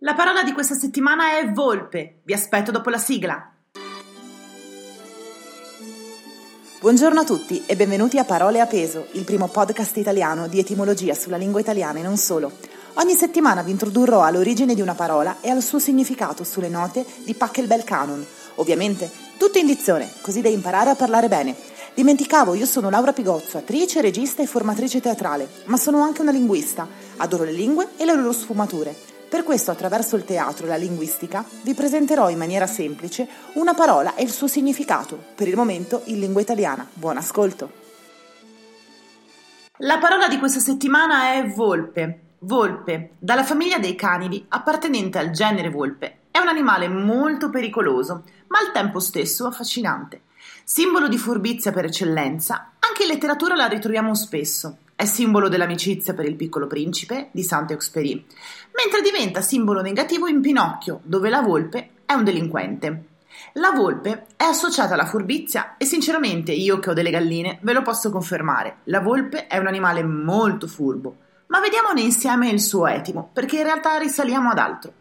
La parola di questa settimana è volpe. Vi aspetto dopo la sigla. Buongiorno a tutti e benvenuti a Parole a peso, il primo podcast italiano di etimologia sulla lingua italiana e non solo. Ogni settimana vi introdurrò all'origine di una parola e al suo significato sulle note di Pachelbel Canon. Ovviamente, tutto in dizione, così da imparare a parlare bene. Dimenticavo, io sono Laura Pigozzo, attrice, regista e formatrice teatrale, ma sono anche una linguista. Adoro le lingue e le loro sfumature. Per questo, attraverso il teatro e la linguistica, vi presenterò in maniera semplice una parola e il suo significato, per il momento in lingua italiana. Buon ascolto! La parola di questa settimana è volpe. Volpe, dalla famiglia dei canidi, appartenente al genere volpe, è un animale molto pericoloso, ma al tempo stesso affascinante. Simbolo di furbizia per eccellenza, anche in letteratura la ritroviamo spesso. È simbolo dell'amicizia per il piccolo principe di Saint-Exupéry, mentre diventa simbolo negativo in Pinocchio, dove la volpe è un delinquente. La volpe è associata alla furbizia e sinceramente io che ho delle galline ve lo posso confermare. La volpe è un animale molto furbo. Ma vediamone insieme il suo etimo, perché in realtà risaliamo ad altro.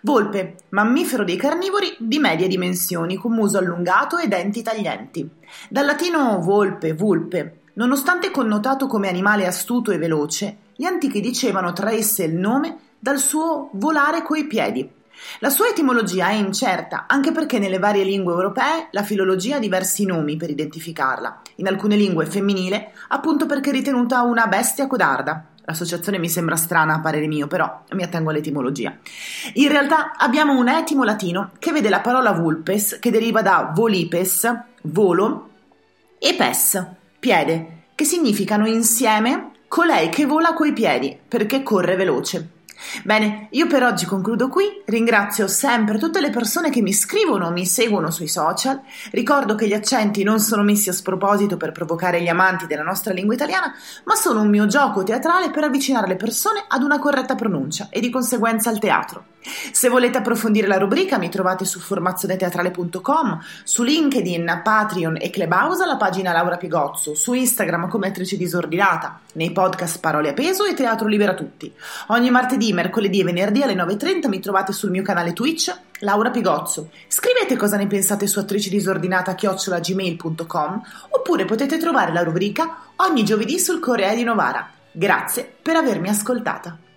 Volpe, mammifero dei carnivori di medie dimensioni, con muso allungato e denti taglienti. Dal latino volpe, vulpe, nonostante connotato come animale astuto e veloce, gli antichi dicevano traesse il nome dal suo volare coi piedi. La sua etimologia è incerta, anche perché nelle varie lingue europee la filologia ha diversi nomi per identificarla. In alcune lingue femminile, appunto perché è ritenuta una bestia codarda, L'associazione mi sembra strana a parere mio, però mi attengo all'etimologia. In realtà abbiamo un etimo latino che vede la parola vulpes, che deriva da volipes, volo, e pes, piede, che significano insieme colei che vola coi piedi, perché corre veloce. Bene, io per oggi concludo qui, ringrazio sempre tutte le persone che mi scrivono o mi seguono sui social, ricordo che gli accenti non sono messi a sproposito per provocare gli amanti della nostra lingua italiana, ma sono un mio gioco teatrale per avvicinare le persone ad una corretta pronuncia e di conseguenza al teatro. Se volete approfondire la rubrica mi trovate su formazioneteatrale.com, su LinkedIn, Patreon e Clubhouse alla pagina Laura Pigozzo, su Instagram come attrice disordinata, nei podcast Parole a peso e Teatro Libera Tutti. Ogni martedì, mercoledì e venerdì alle 9.30 mi trovate sul mio canale Twitch Laura Pigozzo. Scrivete cosa ne pensate su attrice disordinata chiocciolagmail.com oppure potete trovare la rubrica ogni giovedì sul Corriere di Novara. Grazie per avermi ascoltata.